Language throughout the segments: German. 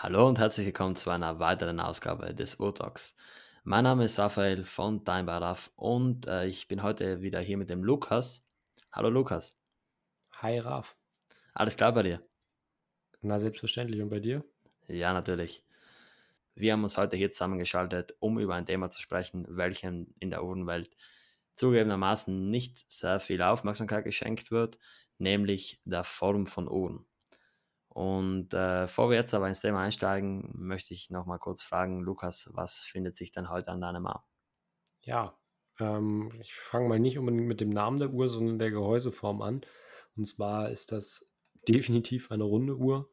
Hallo und herzlich willkommen zu einer weiteren Ausgabe des Urtalks. Mein Name ist Raphael von Time by Raf und äh, ich bin heute wieder hier mit dem Lukas. Hallo Lukas. Hi Raf. Alles klar bei dir? Na, selbstverständlich. Und bei dir? Ja, natürlich. Wir haben uns heute hier zusammengeschaltet, um über ein Thema zu sprechen, welchem in der Uhrenwelt zugegebenermaßen nicht sehr viel Aufmerksamkeit geschenkt wird, nämlich der Form von Uhren. Und äh, bevor wir jetzt aber ins Thema einsteigen, möchte ich noch mal kurz fragen, Lukas, was findet sich denn heute an deinem Arm? Ja, ähm, ich fange mal nicht unbedingt mit dem Namen der Uhr, sondern der Gehäuseform an. Und zwar ist das definitiv eine runde Uhr.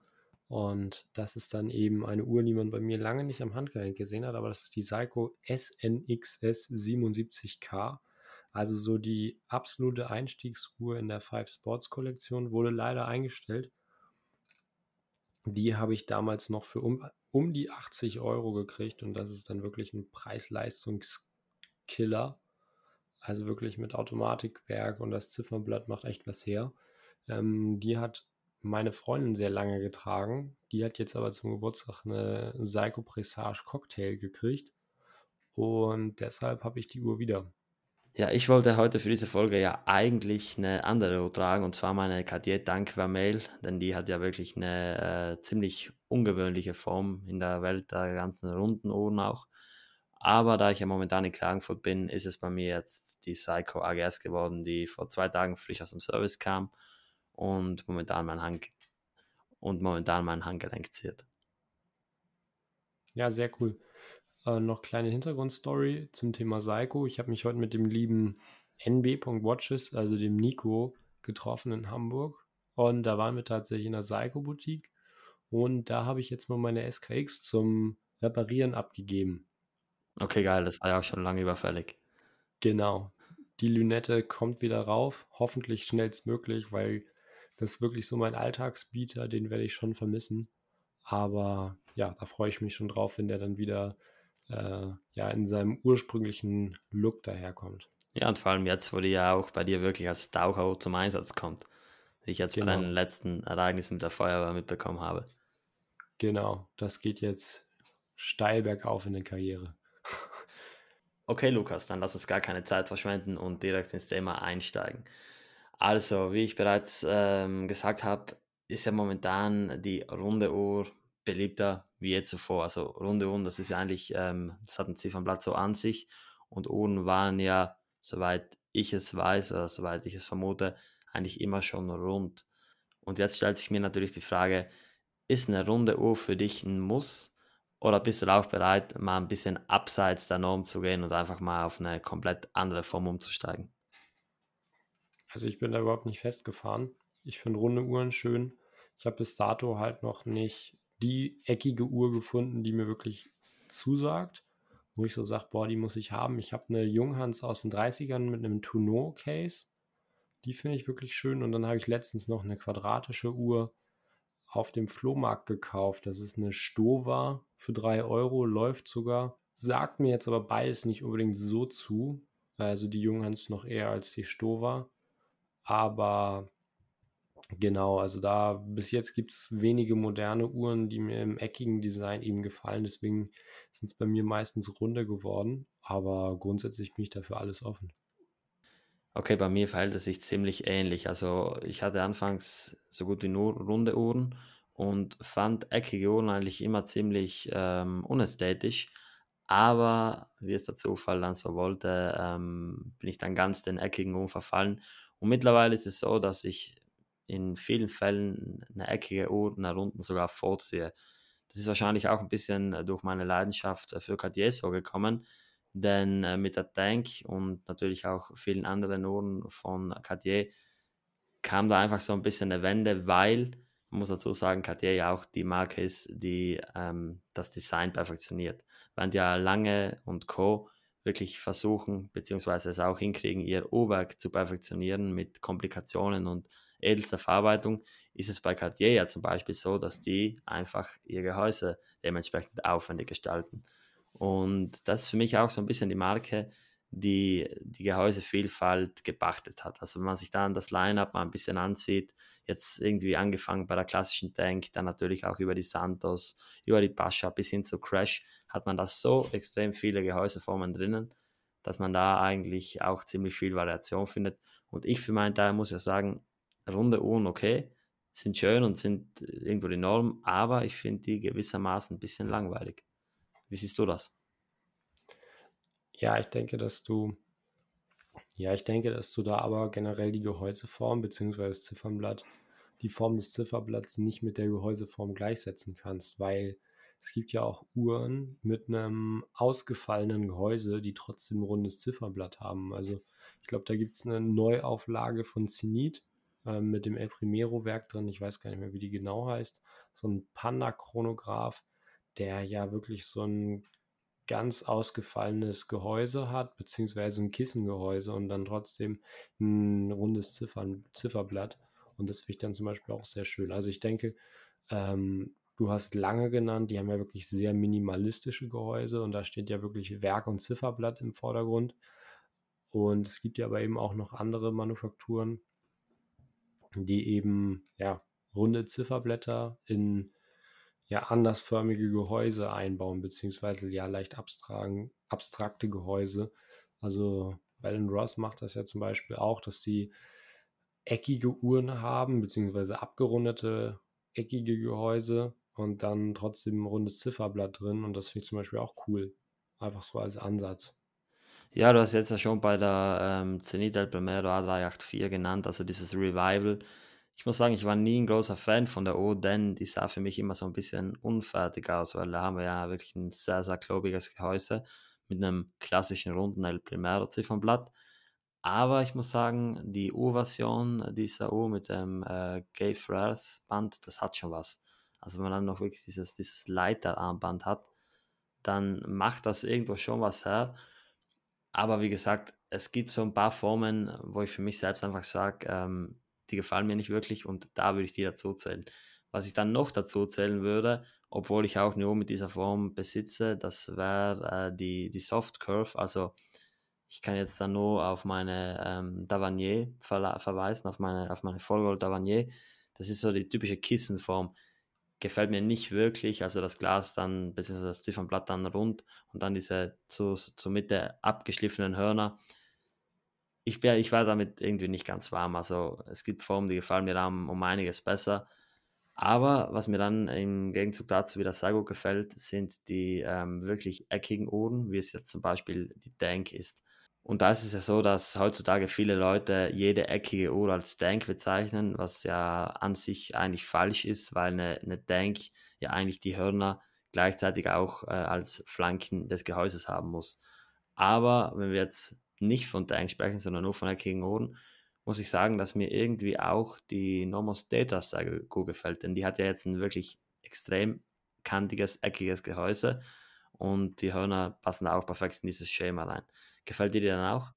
Und das ist dann eben eine Uhr, die man bei mir lange nicht am Handgelenk gesehen hat, aber das ist die Seiko SNXS 77K. Also so die absolute Einstiegsuhr in der Five Sports Kollektion wurde leider eingestellt. Die habe ich damals noch für um, um die 80 Euro gekriegt und das ist dann wirklich ein Preis-Leistungskiller. Also wirklich mit Automatikwerk und das Ziffernblatt macht echt was her. Ähm, die hat meine Freundin sehr lange getragen. Die hat jetzt aber zum Geburtstag eine Psycho Presage Cocktail gekriegt. Und deshalb habe ich die Uhr wieder. Ja, ich wollte heute für diese Folge ja eigentlich eine andere tragen, und zwar meine Cartier Tank Vermeil, denn die hat ja wirklich eine äh, ziemlich ungewöhnliche Form in der Welt der ganzen runden Uhren auch. Aber da ich ja momentan in Klagenfurt bin, ist es bei mir jetzt die Psycho AGS geworden, die vor zwei Tagen frisch aus dem Service kam und momentan mein Hand und momentan mein Handgelenk ziert. Ja, sehr cool. Äh, noch kleine Hintergrundstory zum Thema Psycho. Ich habe mich heute mit dem lieben nb.watches, also dem Nico, getroffen in Hamburg. Und da waren wir tatsächlich in der Psycho-Boutique. Und da habe ich jetzt mal meine SKX zum Reparieren abgegeben. Okay, geil, das war ja auch schon lange überfällig. Genau. Die Lünette kommt wieder rauf, hoffentlich schnellstmöglich, weil das ist wirklich so mein Alltagsbieter, den werde ich schon vermissen. Aber ja, da freue ich mich schon drauf, wenn der dann wieder äh, ja in seinem ursprünglichen Look daherkommt. Ja, und vor allem jetzt, wo die ja auch bei dir wirklich als Taucher zum Einsatz kommt. Wie ich jetzt genau. bei deinen letzten Ereignissen mit der Feuerwehr mitbekommen habe. Genau, das geht jetzt steil bergauf in der Karriere. okay, Lukas, dann lass uns gar keine Zeit verschwenden und direkt ins Thema einsteigen. Also, wie ich bereits ähm, gesagt habe, ist ja momentan die runde Uhr beliebter wie je zuvor. Also runde Uhren, das ist ja eigentlich, ähm, das hat ein Ziffernblatt so an sich und Uhren waren ja, soweit ich es weiß oder soweit ich es vermute, eigentlich immer schon rund. Und jetzt stellt sich mir natürlich die Frage, ist eine runde Uhr für dich ein Muss oder bist du auch bereit, mal ein bisschen abseits der Norm zu gehen und einfach mal auf eine komplett andere Form umzusteigen? Also ich bin da überhaupt nicht festgefahren. Ich finde runde Uhren schön. Ich habe bis dato halt noch nicht die eckige Uhr gefunden, die mir wirklich zusagt, wo ich so sage, boah, die muss ich haben. Ich habe eine Junghans aus den 30ern mit einem Tuneau-Case. Die finde ich wirklich schön. Und dann habe ich letztens noch eine quadratische Uhr auf dem Flohmarkt gekauft. Das ist eine Stova für 3 Euro, läuft sogar. Sagt mir jetzt aber beides nicht unbedingt so zu. Also die Junghans noch eher als die Stova. Aber Genau, also da bis jetzt gibt es wenige moderne Uhren, die mir im eckigen Design eben gefallen. Deswegen sind es bei mir meistens runde geworden. Aber grundsätzlich bin ich dafür alles offen. Okay, bei mir verhält es sich ziemlich ähnlich. Also ich hatte anfangs so gut wie nur runde Uhren und fand eckige Uhren eigentlich immer ziemlich ähm, unästhetisch. Aber wie es der Zufall dann so wollte, ähm, bin ich dann ganz den eckigen Uhren verfallen. Und mittlerweile ist es so, dass ich in vielen Fällen eine eckige Uhr nach unten sogar vorziehe. Das ist wahrscheinlich auch ein bisschen äh, durch meine Leidenschaft äh, für Cartier so gekommen, denn äh, mit der Tank und natürlich auch vielen anderen Uhren von Cartier kam da einfach so ein bisschen eine Wende, weil, man muss dazu sagen, Cartier ja auch die Marke ist, die ähm, das Design perfektioniert. Während ja Lange und Co. wirklich versuchen, beziehungsweise es auch hinkriegen, ihr Uhrwerk zu perfektionieren mit Komplikationen und edelster Verarbeitung, ist es bei Cartier ja zum Beispiel so, dass die einfach ihr Gehäuse dementsprechend aufwendig gestalten. Und das ist für mich auch so ein bisschen die Marke, die die Gehäusevielfalt gepachtet hat. Also wenn man sich dann das Line-Up mal ein bisschen ansieht, jetzt irgendwie angefangen bei der klassischen Tank, dann natürlich auch über die Santos, über die Pascha bis hin zu Crash, hat man da so extrem viele Gehäuseformen drinnen, dass man da eigentlich auch ziemlich viel Variation findet. Und ich für meinen Teil muss ja sagen, runde Uhren okay, sind schön und sind irgendwo die Norm, aber ich finde die gewissermaßen ein bisschen langweilig. Wie siehst du das? Ja, ich denke, dass du ja, ich denke, dass du da aber generell die Gehäuseform bzw. das Ziffernblatt, die Form des Zifferblatts nicht mit der Gehäuseform gleichsetzen kannst, weil es gibt ja auch Uhren mit einem ausgefallenen Gehäuse, die trotzdem ein rundes Zifferblatt haben. Also ich glaube, da gibt es eine Neuauflage von Zenit äh, mit dem El Primero-Werk drin. Ich weiß gar nicht mehr, wie die genau heißt. So ein Panda-Chronograph, der ja wirklich so ein ganz ausgefallenes Gehäuse hat, beziehungsweise ein Kissengehäuse und dann trotzdem ein rundes Ziffern, Zifferblatt. Und das finde ich dann zum Beispiel auch sehr schön. Also ich denke, ähm, du hast lange genannt, die haben ja wirklich sehr minimalistische Gehäuse und da steht ja wirklich Werk und Zifferblatt im Vordergrund. Und es gibt ja aber eben auch noch andere Manufakturen, die eben ja runde Zifferblätter in ja andersförmige Gehäuse einbauen, beziehungsweise ja leicht abstragen, abstrakte Gehäuse. Also Bell Ross macht das ja zum Beispiel auch, dass die eckige Uhren haben, beziehungsweise abgerundete eckige Gehäuse und dann trotzdem ein rundes Zifferblatt drin. Und das finde ich zum Beispiel auch cool. Einfach so als Ansatz. Ja, du hast jetzt ja schon bei der ähm, Zenit El Primero A384 genannt, also dieses Revival ich muss sagen, ich war nie ein großer Fan von der O, denn die sah für mich immer so ein bisschen unfertig aus, weil da haben wir ja wirklich ein sehr, sehr klobiges Gehäuse mit einem klassischen runden El Primero Ziffernblatt. Aber ich muss sagen, die U-Version dieser U mit dem äh, Gay Freres Band, das hat schon was. Also wenn man dann noch wirklich dieses, dieses Leiterarmband hat, dann macht das irgendwo schon was her. Aber wie gesagt, es gibt so ein paar Formen, wo ich für mich selbst einfach sage, ähm, die gefallen mir nicht wirklich und da würde ich die dazu zählen. Was ich dann noch dazu zählen würde, obwohl ich auch nur mit dieser Form besitze, das wäre äh, die, die Soft Curve. Also ich kann jetzt dann nur auf meine ähm, Davanier ver verweisen, auf meine, auf meine Vollgold Davanier. Das ist so die typische Kissenform. Gefällt mir nicht wirklich. Also das Glas dann, beziehungsweise das Ziffernblatt dann rund und dann diese zu, zur Mitte abgeschliffenen Hörner ich, wär, ich war damit irgendwie nicht ganz warm. Also es gibt Formen, die gefallen mir dann um einiges besser. Aber was mir dann im Gegenzug dazu wieder sehr gut gefällt, sind die ähm, wirklich eckigen Uhren, wie es jetzt zum Beispiel die Dank ist. Und da ist es ja so, dass heutzutage viele Leute jede eckige Uhr als Dank bezeichnen, was ja an sich eigentlich falsch ist, weil eine, eine Dank ja eigentlich die Hörner gleichzeitig auch äh, als Flanken des Gehäuses haben muss. Aber wenn wir jetzt nicht von Tank sprechen, sondern nur von eckigen Ohren, muss ich sagen, dass mir irgendwie auch die Nomos Data sehr gut gefällt, denn die hat ja jetzt ein wirklich extrem kantiges, eckiges Gehäuse und die Hörner passen auch perfekt in dieses Schema rein. Gefällt dir die dann auch?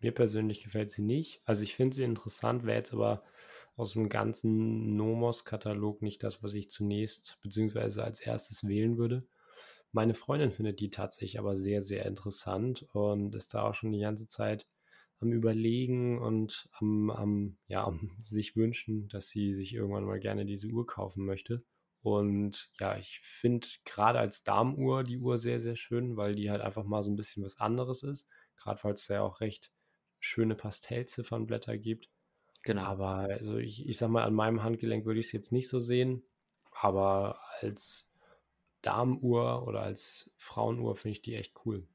Mir persönlich gefällt sie nicht. Also ich finde sie interessant, wäre jetzt aber aus dem ganzen Nomos-Katalog nicht das, was ich zunächst bzw. als erstes wählen würde. Meine Freundin findet die tatsächlich aber sehr, sehr interessant und ist da auch schon die ganze Zeit am Überlegen und am, am, ja, am sich wünschen, dass sie sich irgendwann mal gerne diese Uhr kaufen möchte. Und ja, ich finde gerade als Damenuhr die Uhr sehr, sehr schön, weil die halt einfach mal so ein bisschen was anderes ist. Gerade weil es ja auch recht schöne Pastellziffernblätter gibt. Genau. Aber also ich, ich sag mal, an meinem Handgelenk würde ich es jetzt nicht so sehen. Aber als Damenuhr oder als Frauenuhr finde ich die echt cool.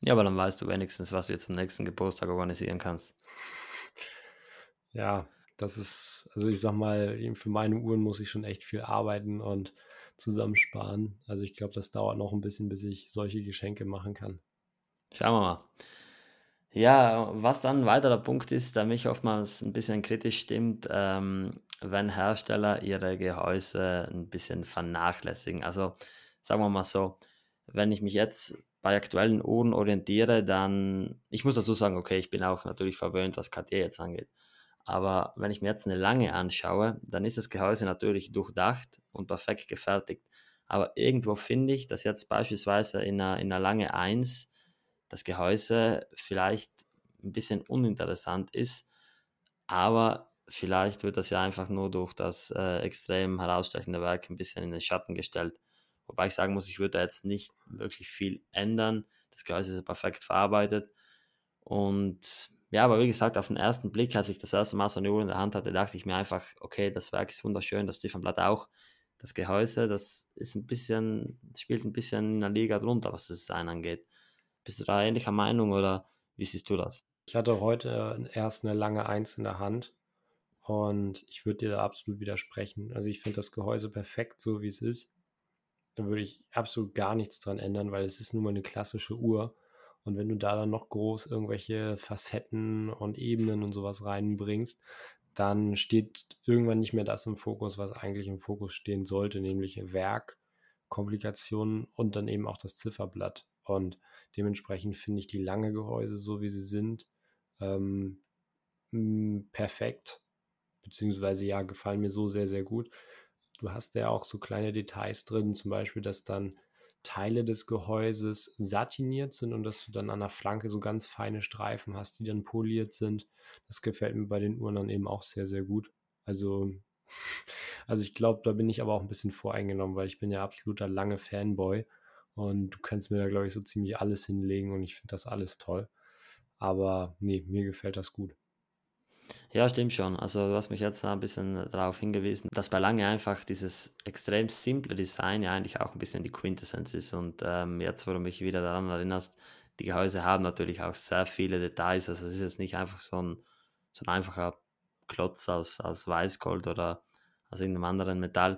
Ja, aber dann weißt du wenigstens, was du jetzt zum nächsten Geburtstag organisieren kannst. Ja, das ist, also ich sag mal, für meine Uhren muss ich schon echt viel arbeiten und zusammensparen. Also ich glaube, das dauert noch ein bisschen, bis ich solche Geschenke machen kann. Schauen wir mal. Ja, was dann ein weiterer Punkt ist, der mich oftmals ein bisschen kritisch stimmt, ähm, wenn Hersteller ihre Gehäuse ein bisschen vernachlässigen. Also sagen wir mal so, wenn ich mich jetzt bei aktuellen Uhren orientiere, dann, ich muss dazu sagen, okay, ich bin auch natürlich verwöhnt, was Cartier jetzt angeht. Aber wenn ich mir jetzt eine lange anschaue, dann ist das Gehäuse natürlich durchdacht und perfekt gefertigt. Aber irgendwo finde ich, dass jetzt beispielsweise in einer, in einer lange 1 das Gehäuse vielleicht ein bisschen uninteressant ist, aber vielleicht wird das ja einfach nur durch das äh, extrem herausstechende Werk ein bisschen in den Schatten gestellt. Wobei ich sagen muss, ich würde da jetzt nicht wirklich viel ändern. Das Gehäuse ist perfekt verarbeitet. Und ja, aber wie gesagt, auf den ersten Blick, als ich das erste Mal so eine Uhr in der Hand hatte, dachte ich mir einfach, okay, das Werk ist wunderschön, das Ziffernblatt auch. Das Gehäuse, das ist ein bisschen, spielt ein bisschen in der Liga drunter, was das Design angeht. Bist du da ähnlicher Meinung oder wie siehst du das? Ich hatte heute erst eine lange Eins in der Hand und ich würde dir da absolut widersprechen. Also ich finde das Gehäuse perfekt, so wie es ist. Da würde ich absolut gar nichts dran ändern, weil es ist nun mal eine klassische Uhr. Und wenn du da dann noch groß irgendwelche Facetten und Ebenen und sowas reinbringst, dann steht irgendwann nicht mehr das im Fokus, was eigentlich im Fokus stehen sollte, nämlich Werk, Komplikationen und dann eben auch das Zifferblatt. Und dementsprechend finde ich die lange Gehäuse, so wie sie sind, ähm, perfekt. Beziehungsweise ja, gefallen mir so sehr, sehr gut. Du hast ja auch so kleine Details drin, zum Beispiel, dass dann Teile des Gehäuses satiniert sind und dass du dann an der Flanke so ganz feine Streifen hast, die dann poliert sind. Das gefällt mir bei den Uhren dann eben auch sehr, sehr gut. Also, also ich glaube, da bin ich aber auch ein bisschen voreingenommen, weil ich bin ja absoluter lange Fanboy und du kannst mir da, glaube ich, so ziemlich alles hinlegen und ich finde das alles toll. Aber nee, mir gefällt das gut. Ja, stimmt schon. Also du hast mich jetzt ein bisschen darauf hingewiesen, dass bei Lange einfach dieses extrem simple Design ja eigentlich auch ein bisschen die Quintessenz ist. Und ähm, jetzt, wo du mich wieder daran erinnerst, die Gehäuse haben natürlich auch sehr viele Details. Also es ist jetzt nicht einfach so ein, so ein einfacher Klotz aus, aus Weißgold oder aus irgendeinem anderen Metall.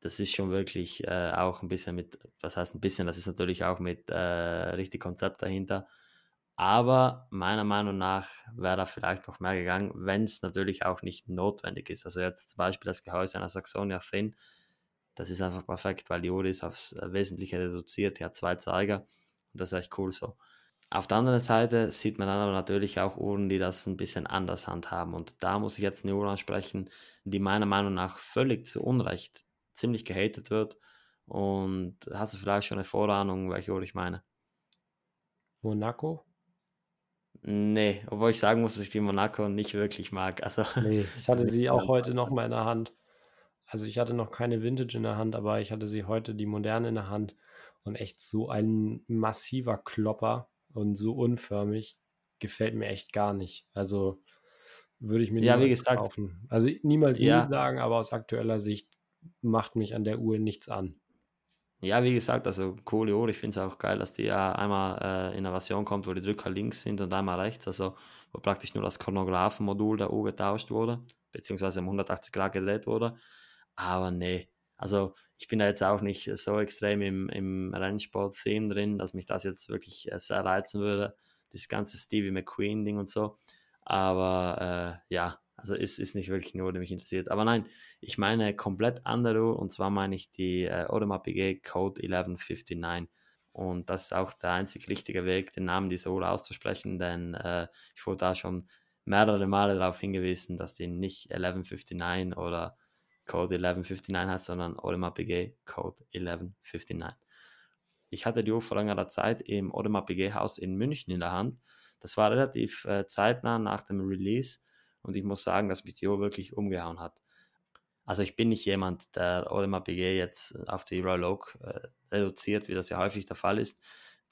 Das ist schon wirklich äh, auch ein bisschen mit, was heißt ein bisschen, das ist natürlich auch mit äh, richtig Konzept dahinter. Aber meiner Meinung nach wäre da vielleicht noch mehr gegangen, wenn es natürlich auch nicht notwendig ist. Also jetzt zum Beispiel das Gehäuse einer Saxonia Thin, das ist einfach perfekt, weil die Uhr ist aufs Wesentliche reduziert, die hat zwei Zeiger und das ist echt cool so. Auf der anderen Seite sieht man dann aber natürlich auch Uhren, die das ein bisschen anders handhaben. Und da muss ich jetzt eine Uhr ansprechen, die meiner Meinung nach völlig zu Unrecht ziemlich gehatet wird. Und hast du vielleicht schon eine Vorahnung, welche Uhr ich meine? Monaco? Nee, obwohl ich sagen muss, dass ich die Monaco nicht wirklich mag. Also, nee, ich hatte sie auch heute noch mal in der Hand. Also ich hatte noch keine Vintage in der Hand, aber ich hatte sie heute die moderne in der Hand und echt so ein massiver Klopper und so unförmig gefällt mir echt gar nicht. Also würde ich mir ja, niemals kaufen. Also niemals ja. nie sagen, aber aus aktueller Sicht macht mich an der Uhr nichts an. Ja, wie gesagt, also coole Uhr. Ich finde es auch geil, dass die ja einmal äh, in einer Version kommt, wo die Drücker links sind und einmal rechts, also wo praktisch nur das Chronographenmodul der Uhr getauscht wurde, beziehungsweise um 180 Grad gedreht wurde. Aber nee, also ich bin da jetzt auch nicht so extrem im, im Rennsport-Theme drin, dass mich das jetzt wirklich äh, sehr reizen würde, das ganze Stevie McQueen-Ding und so. Aber äh, ja, also ist, ist nicht wirklich nur, der mich interessiert. Aber nein, ich meine komplett andere Uhr und zwar meine ich die äh, Piguet Code 1159. Und das ist auch der einzig richtige Weg, den Namen dieser Uhr auszusprechen, denn äh, ich wurde da schon mehrere Male darauf hingewiesen, dass die nicht 1159 oder Code 1159 heißt, sondern Piguet Code 1159. Ich hatte die Uhr vor längerer Zeit im Piguet Haus in München in der Hand. Das war relativ äh, zeitnah nach dem Release und ich muss sagen, dass mich Uhr wirklich umgehauen hat. Also ich bin nicht jemand, der Audemars Piguet jetzt auf die Royal Oak äh, reduziert, wie das ja häufig der Fall ist.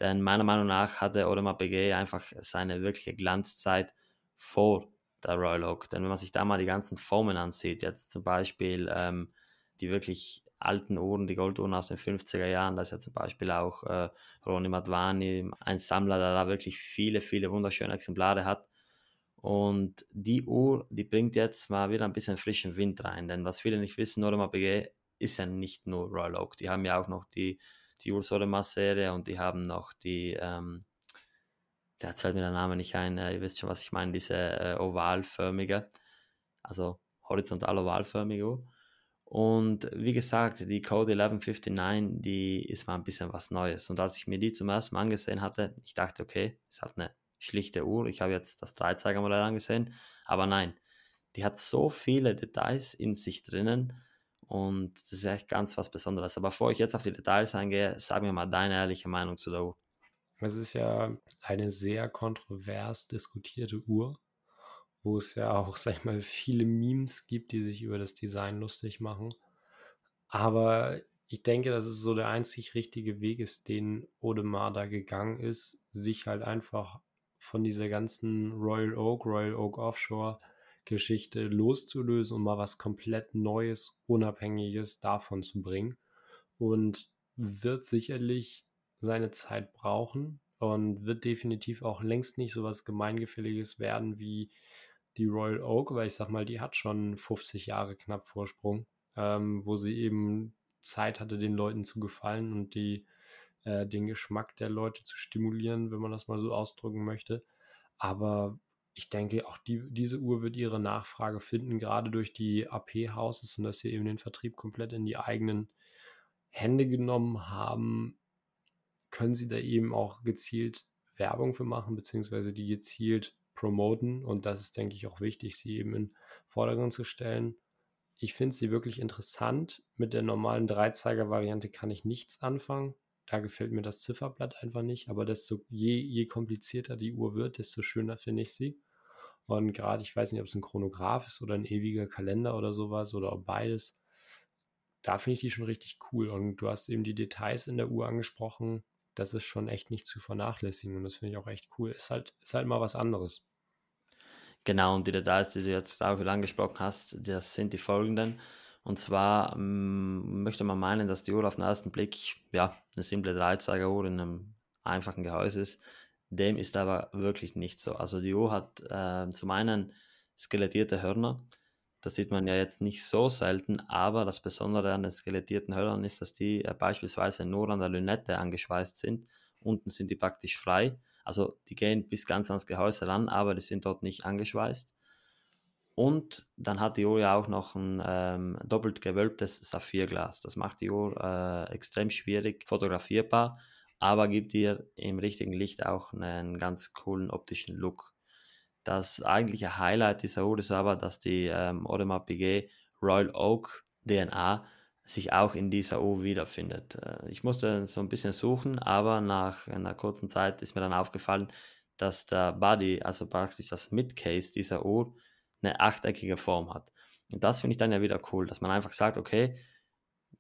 Denn meiner Meinung nach hatte Audemars Piguet einfach seine wirkliche Glanzzeit vor der Royal Oak. Denn wenn man sich da mal die ganzen Formen ansieht, jetzt zum Beispiel ähm, die wirklich alten Uhren, die Golduhren aus den 50er Jahren, da ist ja zum Beispiel auch äh, Ronny Madvani, ein Sammler, der da wirklich viele, viele wunderschöne Exemplare hat. Und die Uhr, die bringt jetzt mal wieder ein bisschen frischen Wind rein, denn was viele nicht wissen, Audemars Piguet ist ja nicht nur Royal Oak, die haben ja auch noch die, die Urs Audemars Serie und die haben noch die, ähm, da fällt mir der Name nicht ein, äh, ihr wisst schon, was ich meine, diese äh, ovalförmige, also horizontal ovalförmige Uhr. Und wie gesagt, die Code 1159, die ist mal ein bisschen was Neues. Und als ich mir die zum ersten Mal angesehen hatte, ich dachte, okay, ist halt eine schlichte Uhr. Ich habe jetzt das Dreizeigermodell angesehen, aber nein, die hat so viele Details in sich drinnen und das ist echt ganz was Besonderes. Aber bevor ich jetzt auf die Details eingehe, sag mir mal deine ehrliche Meinung zu der Uhr. es ist ja eine sehr kontrovers diskutierte Uhr, wo es ja auch, sag ich mal, viele Memes gibt, die sich über das Design lustig machen. Aber ich denke, dass es so der einzig richtige Weg ist, den Odemar da gegangen ist, sich halt einfach von dieser ganzen Royal Oak, Royal Oak Offshore Geschichte loszulösen und mal was komplett Neues, Unabhängiges davon zu bringen. Und wird sicherlich seine Zeit brauchen und wird definitiv auch längst nicht so was Gemeingefälliges werden wie die Royal Oak, weil ich sag mal, die hat schon 50 Jahre knapp Vorsprung, ähm, wo sie eben Zeit hatte, den Leuten zu gefallen und die, äh, den Geschmack der Leute zu stimulieren, wenn man das mal so ausdrücken möchte. Aber ich denke, auch die, diese Uhr wird ihre Nachfrage finden, gerade durch die AP-Houses und dass sie eben den Vertrieb komplett in die eigenen Hände genommen haben, können sie da eben auch gezielt Werbung für machen, beziehungsweise die gezielt promoten. Und das ist, denke ich, auch wichtig, sie eben in Vordergrund zu stellen. Ich finde sie wirklich interessant. Mit der normalen Dreizeiger-Variante kann ich nichts anfangen. Da gefällt mir das Zifferblatt einfach nicht. Aber desto je, je komplizierter die Uhr wird, desto schöner finde ich sie. Und gerade, ich weiß nicht, ob es ein Chronograph ist oder ein ewiger Kalender oder sowas oder ob beides. Da finde ich die schon richtig cool. Und du hast eben die Details in der Uhr angesprochen das ist schon echt nicht zu vernachlässigen und das finde ich auch echt cool. Ist halt, ist halt mal was anderes. Genau, und die Details, die du jetzt auch wieder angesprochen hast, das sind die folgenden. Und zwar ähm, möchte man meinen, dass die Uhr auf den ersten Blick ja eine simple Dreizeigeruhr in einem einfachen Gehäuse ist. Dem ist aber wirklich nicht so. Also die Uhr hat äh, zum einen skelettierte Hörner, das sieht man ja jetzt nicht so selten, aber das Besondere an den skelettierten Hörnern ist, dass die äh, beispielsweise nur an der Lünette angeschweißt sind. Unten sind die praktisch frei. Also die gehen bis ganz ans Gehäuse ran, aber die sind dort nicht angeschweißt. Und dann hat die Uhr ja auch noch ein ähm, doppelt gewölbtes Saphirglas. Das macht die Uhr äh, extrem schwierig fotografierbar, aber gibt ihr im richtigen Licht auch einen ganz coolen optischen Look. Das eigentliche Highlight dieser Uhr ist aber, dass die ähm, Audemars Piguet Royal Oak DNA sich auch in dieser Uhr wiederfindet. Äh, ich musste so ein bisschen suchen, aber nach einer kurzen Zeit ist mir dann aufgefallen, dass der Body, also praktisch das Midcase dieser Uhr, eine achteckige Form hat. Und das finde ich dann ja wieder cool, dass man einfach sagt, okay,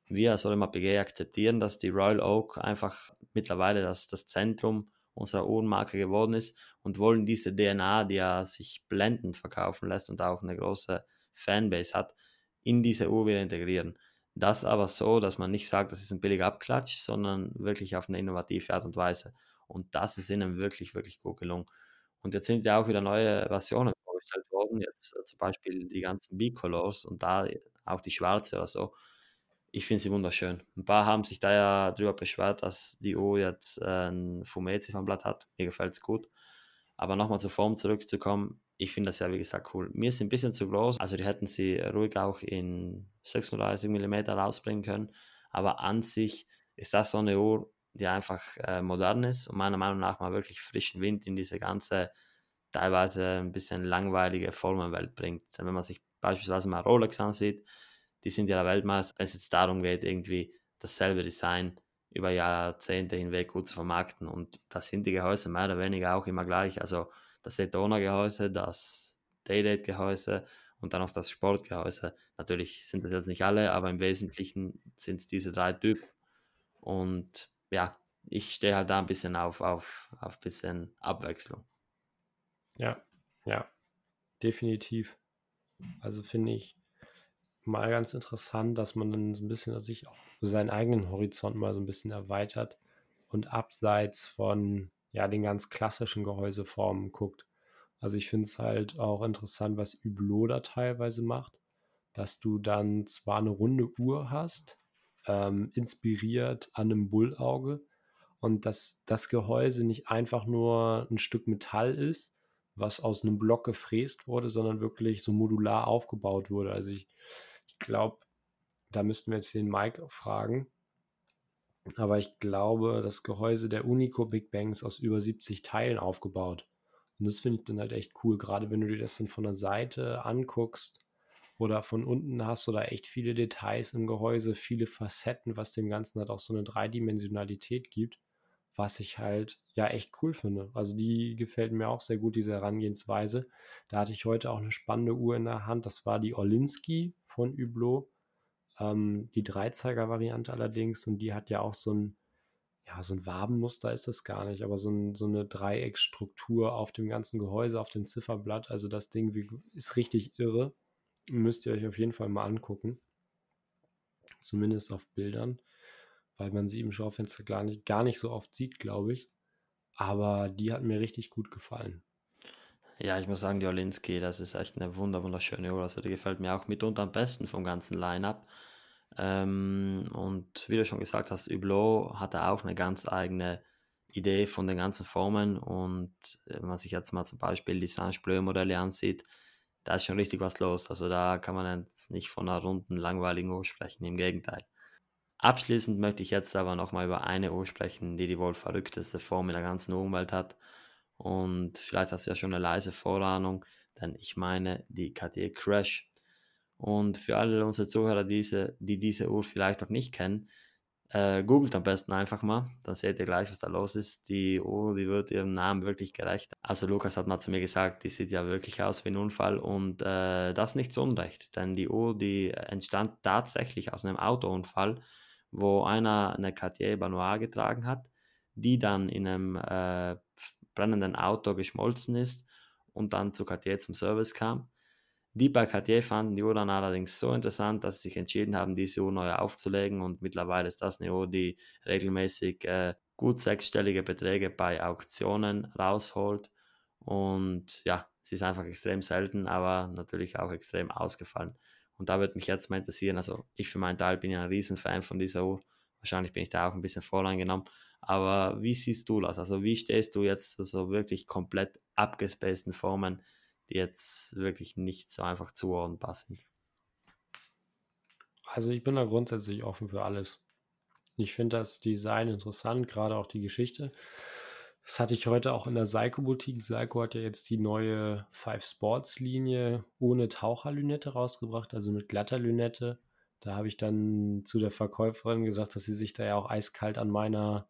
wir als Piguet akzeptieren, dass die Royal Oak einfach mittlerweile das, das Zentrum unserer Uhrenmarke geworden ist und wollen diese DNA, die ja sich blendend verkaufen lässt und auch eine große Fanbase hat, in diese Uhr wieder integrieren. Das aber so, dass man nicht sagt, das ist ein billiger Abklatsch, sondern wirklich auf eine innovative Art und Weise. Und das ist ihnen wirklich, wirklich gut gelungen. Und jetzt sind ja auch wieder neue Versionen worden, jetzt äh, zum Beispiel die ganzen B-Colors und da auch die schwarze oder so ich finde sie wunderschön. Ein paar haben sich da ja drüber beschwert, dass die O jetzt äh, ein Fumezi vom Blatt hat. Mir gefällt es gut. Aber nochmal zur Form zurückzukommen, ich finde das ja wie gesagt cool. Mir ist ein bisschen zu groß, also die hätten sie ruhig auch in 36 mm rausbringen können. Aber an sich ist das so eine Uhr, die einfach äh, modern ist und meiner Meinung nach mal wirklich frischen Wind in diese ganze, teilweise ein bisschen langweilige Formenwelt bringt. Wenn man sich beispielsweise mal Rolex ansieht, die sind ja Weltmeister, wenn es jetzt darum geht, irgendwie dasselbe Design über Jahrzehnte hinweg gut zu vermarkten. Und da sind die Gehäuse mehr oder weniger auch immer gleich. Also das Daytona-Gehäuse, das Daydate-Gehäuse und dann noch das Sportgehäuse. Natürlich sind das jetzt nicht alle, aber im Wesentlichen sind es diese drei Typen. Und ja, ich stehe halt da ein bisschen auf, auf, auf ein bisschen Abwechslung. Ja, ja, definitiv. Also finde ich, mal ganz interessant, dass man dann so ein bisschen sich auch seinen eigenen Horizont mal so ein bisschen erweitert und abseits von ja den ganz klassischen Gehäuseformen guckt. Also ich finde es halt auch interessant, was Hublot da teilweise macht, dass du dann zwar eine runde Uhr hast, ähm, inspiriert an einem Bullauge und dass das Gehäuse nicht einfach nur ein Stück Metall ist, was aus einem Block gefräst wurde, sondern wirklich so modular aufgebaut wurde. Also ich ich glaube, da müssten wir jetzt den Mike fragen. Aber ich glaube, das Gehäuse der Unico Big Bang ist aus über 70 Teilen aufgebaut. Und das finde ich dann halt echt cool, gerade wenn du dir das dann von der Seite anguckst oder von unten hast da echt viele Details im Gehäuse, viele Facetten, was dem Ganzen halt auch so eine Dreidimensionalität gibt. Was ich halt ja echt cool finde. Also die gefällt mir auch sehr gut, diese Herangehensweise. Da hatte ich heute auch eine spannende Uhr in der Hand. Das war die Orlinski von Hublot. Ähm, die Dreizeiger-Variante allerdings. Und die hat ja auch so ein, ja, so ein Wabenmuster ist das gar nicht, aber so, ein, so eine Dreiecksstruktur auf dem ganzen Gehäuse, auf dem Zifferblatt. Also das Ding ist richtig irre. Müsst ihr euch auf jeden Fall mal angucken. Zumindest auf Bildern weil man sie im Schaufenster gar nicht, gar nicht so oft sieht, glaube ich. Aber die hat mir richtig gut gefallen. Ja, ich muss sagen, die Olinski, das ist echt eine wunder wunderschöne Uhr. Also die gefällt mir auch mitunter am besten vom ganzen Line-Up. Ähm, und wie du schon gesagt hast, Hublot hatte auch eine ganz eigene Idee von den ganzen Formen. Und wenn man sich jetzt mal zum Beispiel die Saint-Bleu-Modelle ansieht, da ist schon richtig was los. Also da kann man jetzt nicht von einer runden, langweiligen Uhr sprechen, im Gegenteil. Abschließend möchte ich jetzt aber nochmal über eine Uhr sprechen, die die wohl verrückteste Form in der ganzen Umwelt hat. Und vielleicht hast du ja schon eine leise Vorahnung, denn ich meine die Cartier Crash. Und für alle unsere Zuhörer, diese, die diese Uhr vielleicht noch nicht kennen, äh, googelt am besten einfach mal, dann seht ihr gleich, was da los ist. Die Uhr, die wird ihrem Namen wirklich gerecht. Also Lukas hat mal zu mir gesagt, die sieht ja wirklich aus wie ein Unfall und äh, das nicht zu Unrecht, denn die Uhr, die entstand tatsächlich aus einem Autounfall wo einer eine Cartier Banois getragen hat, die dann in einem äh, brennenden Auto geschmolzen ist und dann zu Cartier zum Service kam. Die bei Cartier fanden die Uhr dann allerdings so interessant, dass sie sich entschieden haben, diese Uhr neu aufzulegen und mittlerweile ist das eine Uhr, die regelmäßig äh, gut sechsstellige Beträge bei Auktionen rausholt und ja, sie ist einfach extrem selten, aber natürlich auch extrem ausgefallen. Und da würde mich jetzt mal interessieren, also ich für meinen Teil bin ja ein Riesenfan von dieser Uhr. Wahrscheinlich bin ich da auch ein bisschen voreingenommen. Aber wie siehst du das? Also wie stehst du jetzt so wirklich komplett abgespaceden Formen, die jetzt wirklich nicht so einfach zuordnenbar sind? Also ich bin da grundsätzlich offen für alles. Ich finde das Design interessant, gerade auch die Geschichte. Das hatte ich heute auch in der Seiko-Boutique. Seiko hat ja jetzt die neue Five Sports-Linie ohne Taucherlünette rausgebracht, also mit glatter Lünette. Da habe ich dann zu der Verkäuferin gesagt, dass sie sich da ja auch eiskalt an meiner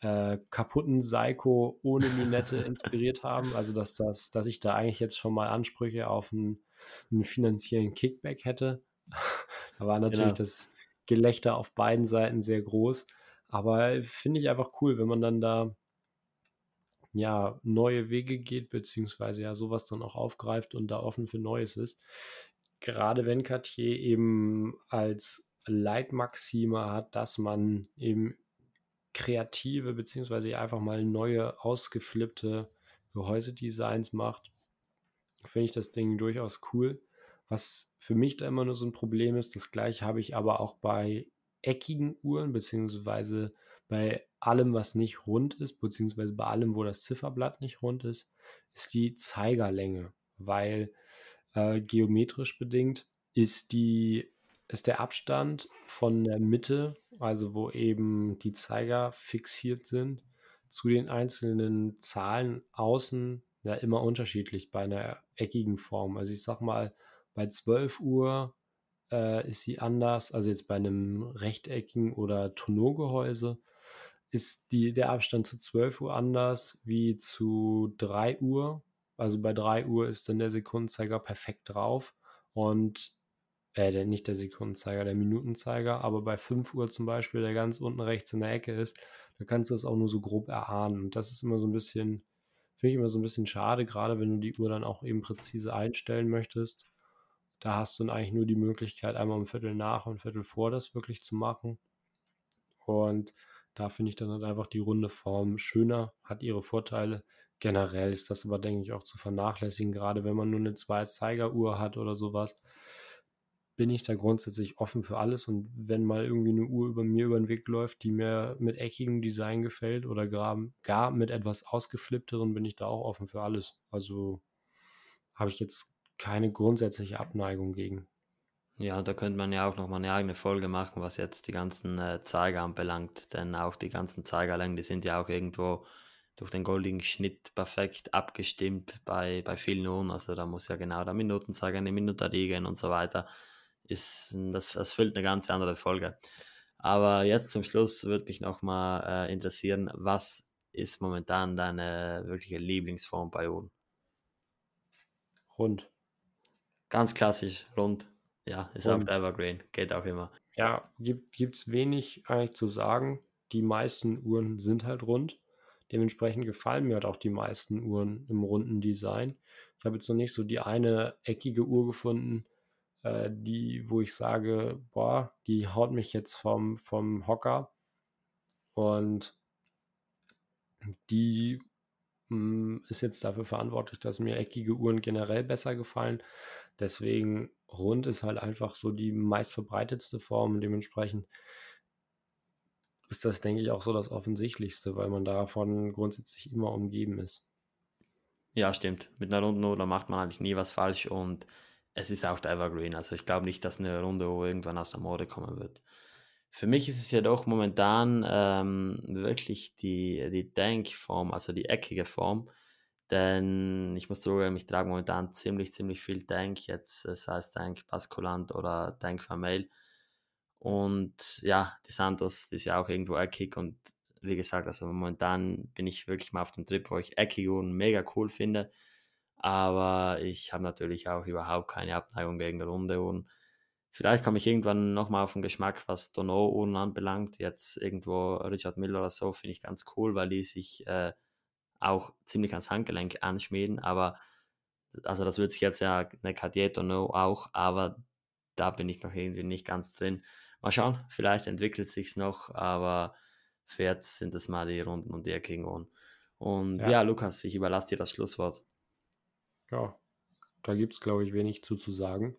äh, kaputten Seiko ohne Lünette inspiriert haben. Also dass, das, dass ich da eigentlich jetzt schon mal Ansprüche auf einen, einen finanziellen Kickback hätte. da war natürlich genau. das Gelächter auf beiden Seiten sehr groß. Aber finde ich einfach cool, wenn man dann da ja, neue Wege geht, beziehungsweise ja sowas dann auch aufgreift und da offen für Neues ist. Gerade wenn Cartier eben als Leitmaxime hat, dass man eben kreative, beziehungsweise einfach mal neue, ausgeflippte Gehäusedesigns macht, finde ich das Ding durchaus cool. Was für mich da immer nur so ein Problem ist, das gleiche habe ich aber auch bei eckigen Uhren, beziehungsweise bei allem, was nicht rund ist, beziehungsweise bei allem, wo das Zifferblatt nicht rund ist, ist die Zeigerlänge, weil äh, geometrisch bedingt ist die ist der Abstand von der Mitte, also wo eben die Zeiger fixiert sind, zu den einzelnen Zahlen außen ja immer unterschiedlich bei einer eckigen Form. Also ich sag mal, bei 12 Uhr äh, ist sie anders, also jetzt bei einem rechteckigen oder Tonneaugehäuse ist die, der Abstand zu 12 Uhr anders wie zu 3 Uhr. Also bei 3 Uhr ist dann der Sekundenzeiger perfekt drauf und äh, der, nicht der Sekundenzeiger, der Minutenzeiger, aber bei 5 Uhr zum Beispiel, der ganz unten rechts in der Ecke ist, da kannst du das auch nur so grob erahnen. Und das ist immer so ein bisschen, finde ich immer so ein bisschen schade, gerade wenn du die Uhr dann auch eben präzise einstellen möchtest. Da hast du dann eigentlich nur die Möglichkeit, einmal um Viertel nach und Viertel vor das wirklich zu machen. Und da finde ich dann halt einfach die runde Form schöner, hat ihre Vorteile. Generell ist das aber, denke ich, auch zu vernachlässigen, gerade wenn man nur eine Zwei-Zeiger-Uhr hat oder sowas. Bin ich da grundsätzlich offen für alles und wenn mal irgendwie eine Uhr über mir über den Weg läuft, die mir mit eckigem Design gefällt oder gar, gar mit etwas ausgeflippteren, bin ich da auch offen für alles. Also habe ich jetzt keine grundsätzliche Abneigung gegen. Ja, da könnte man ja auch noch mal eine eigene Folge machen, was jetzt die ganzen äh, Zeiger anbelangt, denn auch die ganzen Zeigerlängen, die sind ja auch irgendwo durch den goldigen Schnitt perfekt abgestimmt bei, bei vielen Uhren. Also da muss ja genau der Minutenzeiger eine Minute liegen und so weiter. Ist, das, das füllt eine ganz andere Folge. Aber jetzt zum Schluss würde mich noch mal äh, interessieren, was ist momentan deine wirkliche Lieblingsform bei Uhren? Rund. Ganz klassisch, rund. Ja, ist Rund. auch Evergreen, geht auch immer. Ja, gibt es wenig eigentlich zu sagen. Die meisten Uhren sind halt rund. Dementsprechend gefallen mir halt auch die meisten Uhren im runden Design. Ich habe jetzt noch nicht so die eine eckige Uhr gefunden, äh, die, wo ich sage, boah, die haut mich jetzt vom, vom Hocker. Und die mh, hm, ist jetzt dafür verantwortlich, dass mir eckige Uhren generell besser gefallen. Deswegen rund ist halt einfach so die meistverbreitetste Form dementsprechend ist das, denke ich, auch so das Offensichtlichste, weil man davon grundsätzlich immer umgeben ist. Ja, stimmt. Mit einer runden da macht man eigentlich nie was falsch und es ist auch der Evergreen. Also ich glaube nicht, dass eine runde Uhr irgendwann aus der Mode kommen wird. Für mich ist es ja doch momentan ähm, wirklich die, die Denkform, also die eckige Form. Denn ich muss zugeben, ich trage momentan ziemlich, ziemlich viel Tank, jetzt äh, sei es Tank Baskulant oder Tank Vermeil. Und ja, die Santos, die ist ja auch irgendwo eckig und wie gesagt, also momentan bin ich wirklich mal auf dem Trip, wo ich eckige Uhren mega cool finde. Aber ich habe natürlich auch überhaupt keine Abneigung gegen runde Uhren. Vielleicht komme ich irgendwann nochmal auf den Geschmack, was Donau-Uhren anbelangt. Jetzt irgendwo Richard Miller oder so finde ich ganz cool, weil die sich äh, auch ziemlich ans Handgelenk anschmieden. Aber also das wird sich jetzt ja eine Cartier Donau auch, aber da bin ich noch irgendwie nicht ganz drin. Mal schauen, vielleicht entwickelt sich noch, aber für jetzt sind das mal die Runden und die Ohren. Und ja. ja, Lukas, ich überlasse dir das Schlusswort. Ja, da gibt es, glaube ich, wenig zu, zu sagen.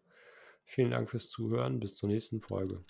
Vielen Dank fürs Zuhören. Bis zur nächsten Folge.